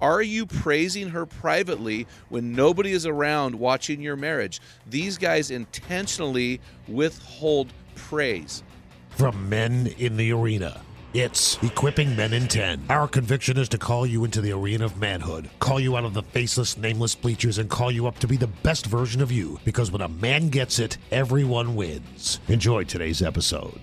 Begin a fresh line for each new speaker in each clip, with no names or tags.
Are you praising her privately when nobody is around watching your marriage? These guys intentionally withhold praise.
From men in the arena. It's Equipping Men in 10. Our conviction is to call you into the arena of manhood, call you out of the faceless, nameless bleachers, and call you up to be the best version of you. Because when a man gets it, everyone wins. Enjoy today's episode.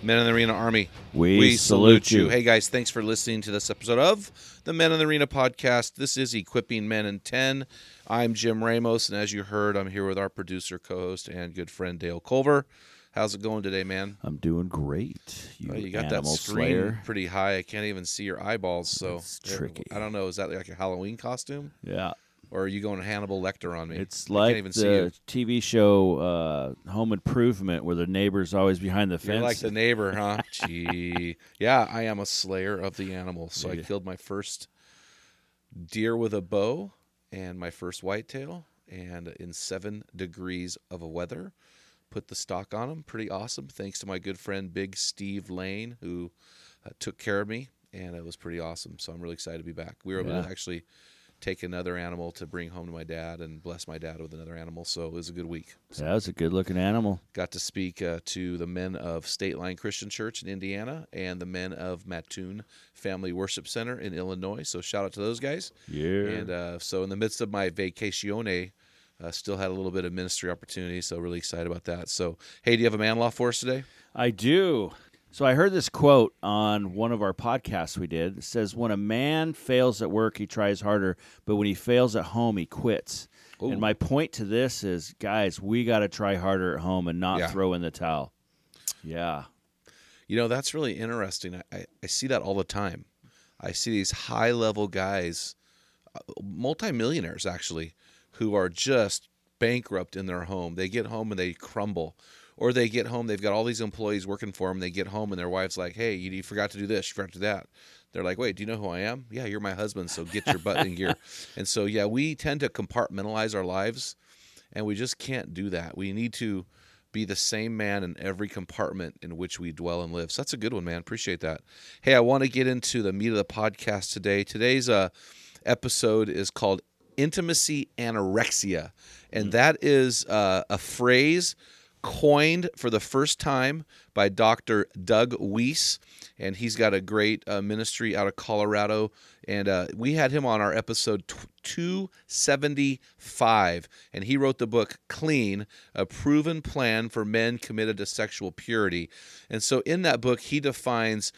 Men in the Arena Army,
We salute you.
Hey guys, thanks for listening to this episode of the Men in the Arena podcast. This is Equipping Men in 10. I'm Jim Ramos, and as you heard, I'm here with our producer, co host, and good friend Dale Culver. How's it going today, man?
I'm doing great. You,
Oh, you got that screen
slayer.
pretty high. I can't even see your eyeballs. So
It's tricky.
I don't know. Is that like a Halloween costume,
Yeah,
or are you going Hannibal Lecter on me?
it's
I
like
can't even see you.
the TV show uh, Home Improvement, where the neighbor's always behind the fence.
You're like the neighbor, huh? Gee, yeah, I am a slayer of the animals. So I killed my first deer with a bow and my first whitetail, and in seven degrees of a weather, put the stock on them. Pretty awesome. Thanks to my good friend Big Steve Lane, who uh, took care of me, and it was pretty awesome. So I'm really excited to be back. We were able
Yeah.
to actually take another animal to bring home to my dad and bless my dad with another animal. So it was a good week.
that was a good-looking animal.
got to speak uh, to the men of State Line Christian Church in Indiana and the men of Mattoon Family Worship Center in Illinois. So shout out to those guys.
Yeah.
And uh, so in the midst of my vacacione, uh, still had a little bit of ministry opportunity. So really excited about that. So hey, do you have a man law for us today?
I do. So I heard this quote on one of our podcasts we did. It says, "When a man fails at work, he tries harder, but when he fails at home, he quits."
Ooh.
And my point to this is, guys, we got to try harder at home and not
Yeah.
throw in the towel. Yeah.
You know, that's really interesting. I, I, I see that all the time. I see these high level guys, uh, multimillionaires actually, who are just bankrupt in their home. They get home and they crumble. Or they get home, they've got all these employees working for them. They get home and their wife's like, hey, you, you forgot to do this, you forgot to do that. They're like, wait, do you know who I am? Yeah, you're my husband, so get your butt in gear. And so, yeah, we tend to compartmentalize our lives, and we just can't do that. We need to be the same man in every compartment in which we dwell and live. So that's a good one, man. Appreciate that. Hey, I want to get into the meat of the podcast today. Today's uh, episode is called Intimacy Anorexia, and that is uh, a phrase coined for the first time by Dr. Doug Weiss, and he's got a great uh, ministry out of Colorado. And uh, we had him on our episode t- 275, and he wrote the book Clean, a proven plan for men committed to sexual purity. And so in that book, he defines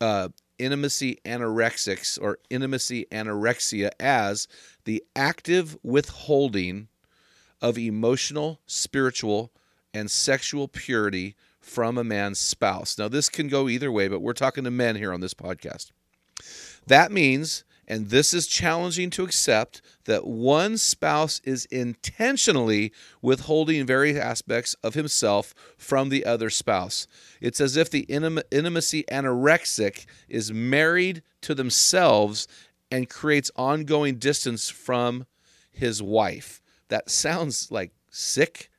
uh, intimacy anorexics or intimacy anorexia as the active withholding of emotional, spiritual, and sexual purity from a man's spouse. Now, this can go either way, but we're talking to men here on this podcast. That means, and this is challenging to accept, that one spouse is intentionally withholding various aspects of himself from the other spouse. It's as if the intim- intimacy anorexic is married to themselves and creates ongoing distance from his wife. That sounds like sick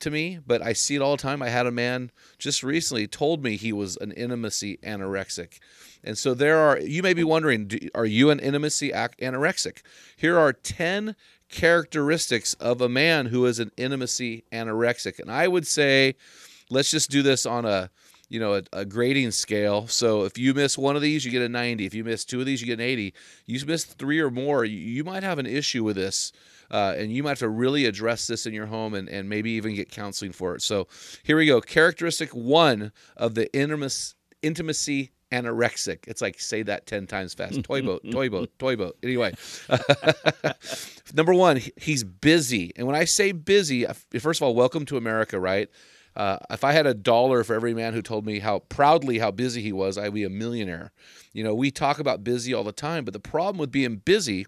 to me, but I see it all the time. I had a man just recently told me he was an intimacy anorexic. And so there are, you may be wondering, are you an intimacy anorexic? Here are 10 characteristics of a man who is an intimacy anorexic. And I would say, let's just do this on a, you know, a, a grading scale. So if you miss one of these, you get a 90. If you miss two of these, you get an 80. You miss three or more, you, you might have an issue with this. Uh, and you might have to really address this in your home and, and maybe even get counseling for it. So here we go. Characteristic one of the intimacy, intimacy anorexic. It's like say that 10 times fast. Toy boat, toy boat, toy boat. Anyway, number one, he's busy. And when I say busy, first of all, welcome to America, right? Uh, if I had a dollar for every man who told me how proudly how busy he was, I'd be a millionaire. You know, we talk about busy all the time, but the problem with being busy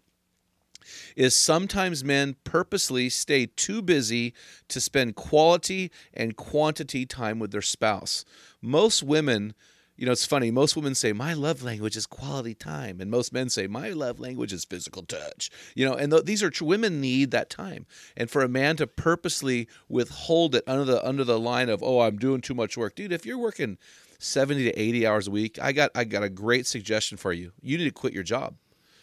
is sometimes men purposely stay too busy to spend quality and quantity time with their spouse. Most women you know, it's funny. Most women say, My love language is quality time. And most men say, My love language is physical touch. You know, and th- these are. Women need that time. And for a man to purposely withhold it under the under the line of, Oh, I'm doing too much work. Dude, if you're working 70 to 80 hours a week, I got I got a great suggestion for you. You need to quit your job.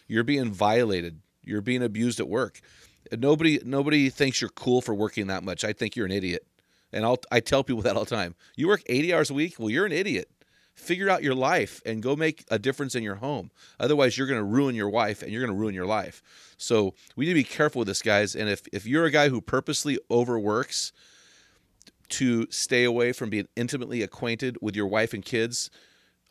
You're being violated. You're being abused at work. Nobody nobody thinks you're cool for working that much. I think you're an idiot. And I'll I tell people that all the time. You work 80 hours a week? Well, you're an idiot figure out your life and go make a difference in your home. Otherwise, you're going to ruin your wife and you're going to ruin your life. So we need to be careful with this, guys. And if, if you're a guy who purposely overworks to stay away from being intimately acquainted with your wife and kids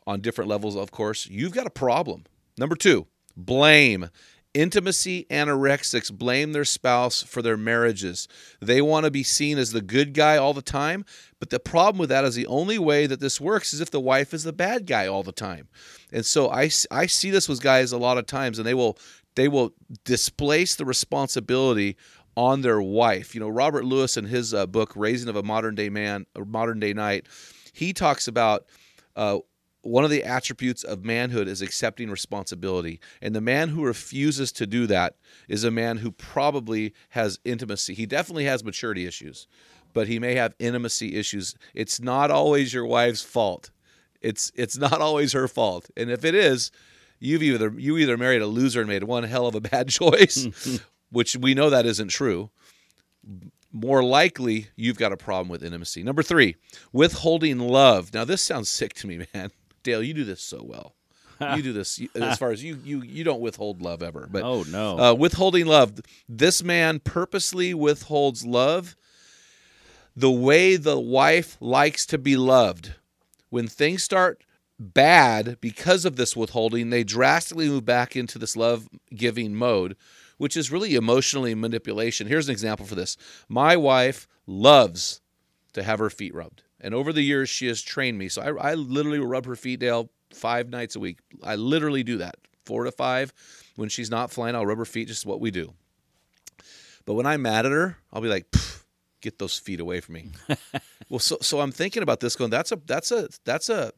on different levels, of course, you've got a problem. Number two, blame. Intimacy anorexics blame their spouse for their marriages. They want to be seen as the good guy all the time, but the problem with that is the only way that this works is if the wife is the bad guy all the time. And so I, I see this with guys a lot of times, and they will they will displace the responsibility on their wife. You know, Robert Lewis in his uh, book Raising of a Modern Day Man, or Modern Day Knight, he talks about uh, one of the attributes of manhood is accepting responsibility. And the man who refuses to do that is a man who probably has intimacy. He definitely has maturity issues, but he may have intimacy issues. It's not always your wife's fault. It's it's not always her fault. And if it is, you've either you either married a loser and made one hell of a bad choice, which we know that isn't true. More likely, you've got a problem with intimacy. Number three, withholding love. Now, this sounds sick to me, man. Dale, you do this so well. you do this as far as you you you don't withhold love ever. But
oh no,
uh, withholding love. This man purposely withholds love. The way the wife likes to be loved. When things start bad because of this withholding, they drastically move back into this love giving mode, which is really emotionally manipulation. Here's an example for this. My wife loves to have her feet rubbed. And over the years, she has trained me. So I, I literally rub her feet, Dale, five nights a week. I literally do that, four to five. When she's not flying, I'll rub her feet, just what we do. But when I'm mad at her, I'll be like, get those feet away from me. well, so so I'm thinking about this, going, that's a that's a that's a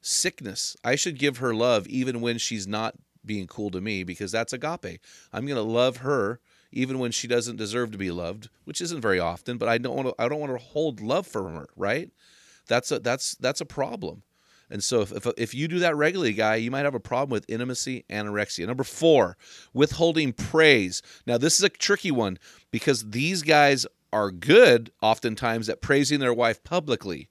sickness. I should give her love even when she's not being cool to me because that's agape. I'm gonna love her even when she doesn't deserve to be loved, which isn't very often. But I don't want to. I don't want to hold love for her. Right? That's a that's that's a problem. And so if, if, if you do that regularly, guy, you might have a problem with intimacy anorexia. Number four, withholding praise. Now this is a tricky one because these guys are good oftentimes at praising their wife publicly.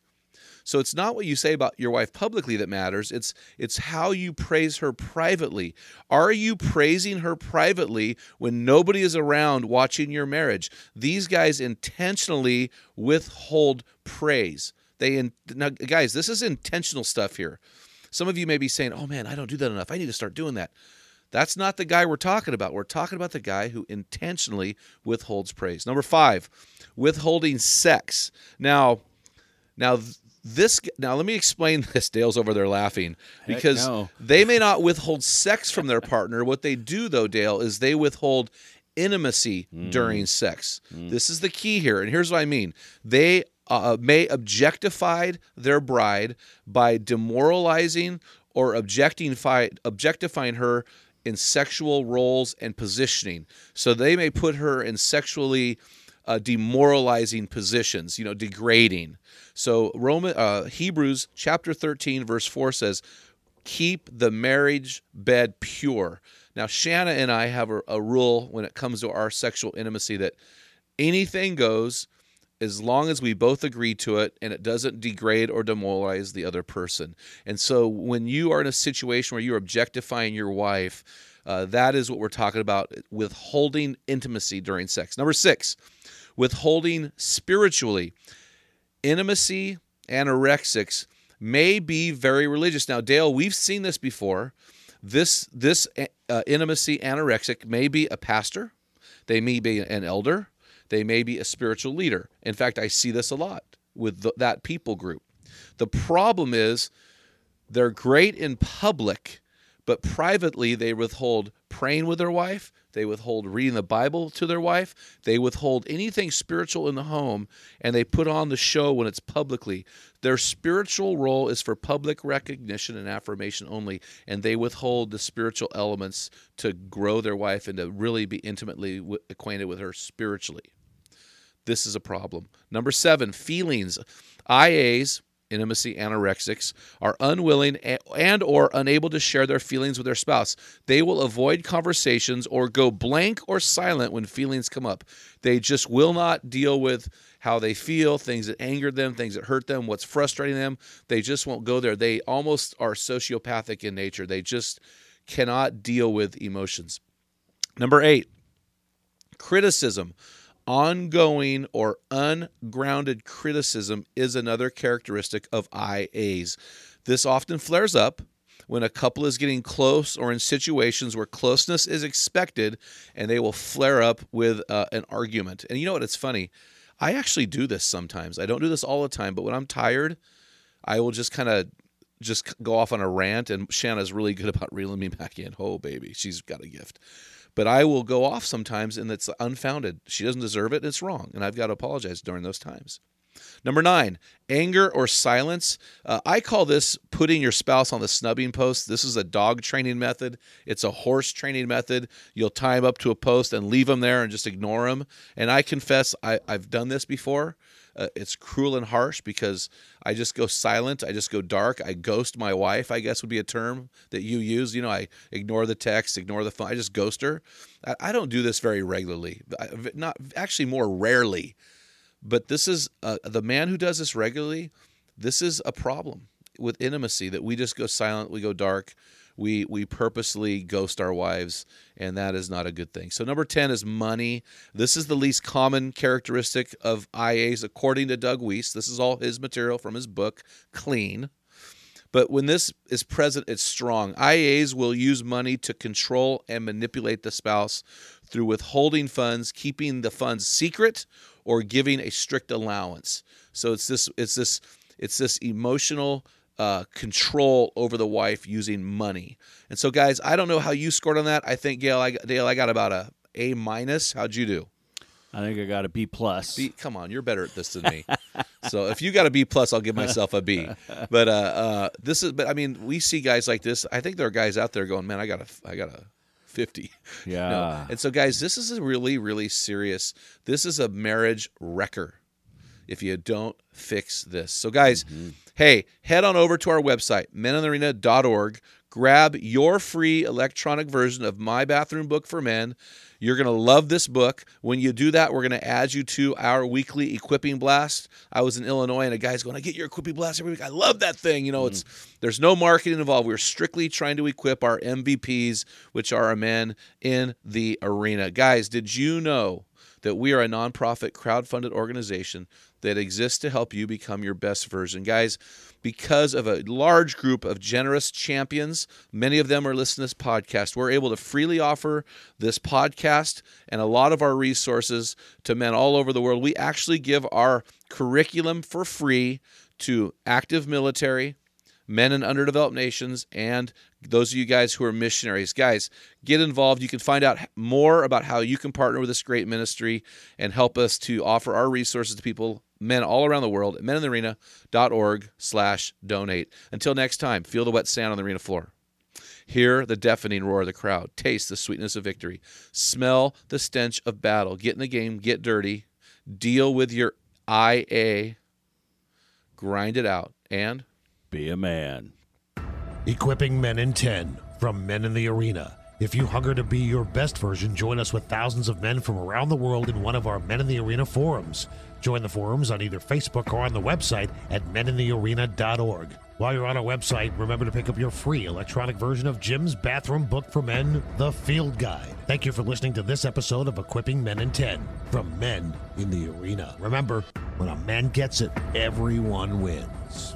So it's not what you say about your wife publicly that matters. It's it's how you praise her privately. Are you praising her privately when nobody is around watching your marriage? These guys intentionally withhold praise. They in, now, guys, this is intentional stuff here. Some of you may be saying, "Oh man, I don't do that enough. I need to start doing that." That's not the guy we're talking about. We're talking about the guy who intentionally withholds praise. Number 5, withholding sex. Now, now this now let me explain this dale's over there laughing because
no.
they may not withhold sex from their partner what they do though dale is they withhold intimacy mm. during sex mm. this is the key here and here's what i mean they uh, may objectify their bride by demoralizing or objectifying objectifying her in sexual roles and positioning so they may put her in sexually uh, demoralizing positions, you know, degrading. So Roman uh, Hebrews chapter 13 verse 4 says, "Keep the marriage bed pure." Now Shanna and I have a, a rule when it comes to our sexual intimacy that anything goes as long as we both agree to it and it doesn't degrade or demoralize the other person. And so when you are in a situation where you're objectifying your wife, Uh, that is what we're talking about withholding intimacy during sex. Number six, withholding spiritually. Intimacy anorexics may be very religious. Now, Dale, we've seen this before. This this uh, intimacy anorexic may be a pastor, they may be an elder, they may be a spiritual leader. In fact, I see this a lot with the, that people group. The problem is they're great in public, but privately they withhold praying with their wife, they withhold reading the Bible to their wife, they withhold anything spiritual in the home, and they put on the show when it's publicly. Their spiritual role is for public recognition and affirmation only, and they withhold the spiritual elements to grow their wife and to really be intimately w- acquainted with her spiritually. This is a problem. Number seven, feelings. IAs intimacy anorexics are unwilling and or unable to share their feelings with their spouse. They will avoid conversations or go blank or silent when feelings come up. They just will not deal with how they feel things that anger them things that hurt them what's frustrating them. They just won't go there. They almost are sociopathic in nature. They just cannot deal with emotions. Number 8 criticism Ongoing or ungrounded criticism is another characteristic of IAs. This often flares up when a couple is getting close or in situations where closeness is expected and they will flare up with uh, an argument. And you know what? It's funny. I actually do this sometimes. I don't do this all the time, but when I'm tired, I will just kind of just go off on a rant and Shanna's really good about reeling me back in. Oh baby, she's got a gift. But I will go off sometimes and it's unfounded. She doesn't deserve it. It's wrong. And I've got to apologize during those times. Number nine, anger or silence. Uh, I call this putting your spouse on the snubbing post. This is a dog training method. It's a horse training method. You'll tie him up to a post and leave him there and just ignore him. And I confess, I, I've done this before. Uh, it's cruel and harsh because I just go silent. I just go dark. I ghost my wife, I guess would be a term that you use. You know, I ignore the text, ignore the phone. I just ghost her. I, I don't do this very regularly. I, not actually more rarely. But this is uh, the man who does this regularly. This is a problem with intimacy that we just go silent, we go dark we we purposely ghost our wives and that is not a good thing. So number 10 is money. This is the least common characteristic of ias according to doug weiss. This is all his material from his book clean. But when this is present it's strong. Ias will use money to control and manipulate the spouse through withholding funds keeping the funds secret or giving a strict allowance. So it's this it's this it's this emotional uh, control over the wife using money. And so, guys, I don't know how you scored on that. I think Gail, I, Dale, I got about a A minus. How'd you do?
I think I got a B plus.
B, come on, you're better at this than me. so if you got a B plus, I'll give myself a B. But uh, uh, this is, but I mean, we see guys like this. I think there are guys out there going, man, I got a, I got a 50.
Yeah.
No. And so, guys, this is a really, really serious. This is a marriage wrecker if you don't fix this. So, guys, mm-hmm. hey, head on over to our website, meninthearena.org. Grab your free electronic version of My Bathroom Book for Men. You're going to love this book. When you do that, we're going to add you to our weekly equipping blast. I was in Illinois and a guy's going, I get your equipping blast every week. I love that thing. You know, mm. it's there's no marketing involved. We're strictly trying to equip our MVPs, which are our men in the arena. Guys, did you know that we are a nonprofit crowd-funded organization that exists to help you become your best version. Guys, because of a large group of generous champions, many of them are listening to this podcast. We're able to freely offer this podcast and a lot of our resources to men all over the world. We actually give our curriculum for free to active military, men in underdeveloped nations, and those of you guys who are missionaries. Guys, get involved. You can find out more about how you can partner with this great ministry and help us to offer our resources to people men all around the world at meninthearena.org slash donate. Until next time, feel the wet sand on the arena floor. Hear the deafening roar of the crowd. Taste the sweetness of victory. Smell the stench of battle. Get in the game. Get dirty. Deal with your IA. Grind it out. And
be a man.
Equipping Men in 10 from Men in the Arena. If you hunger to be your best version, join us with thousands of men from around the world in one of our Men in the Arena forums. Join the forums on either Facebook or on the website at meninthearena.org. While you're on our website, remember to pick up your free electronic version of Jim's bathroom book for men, The Field Guide. Thank you for listening to this episode of Equipping Men in 10 from Men in the Arena. Remember, when a man gets it, everyone wins.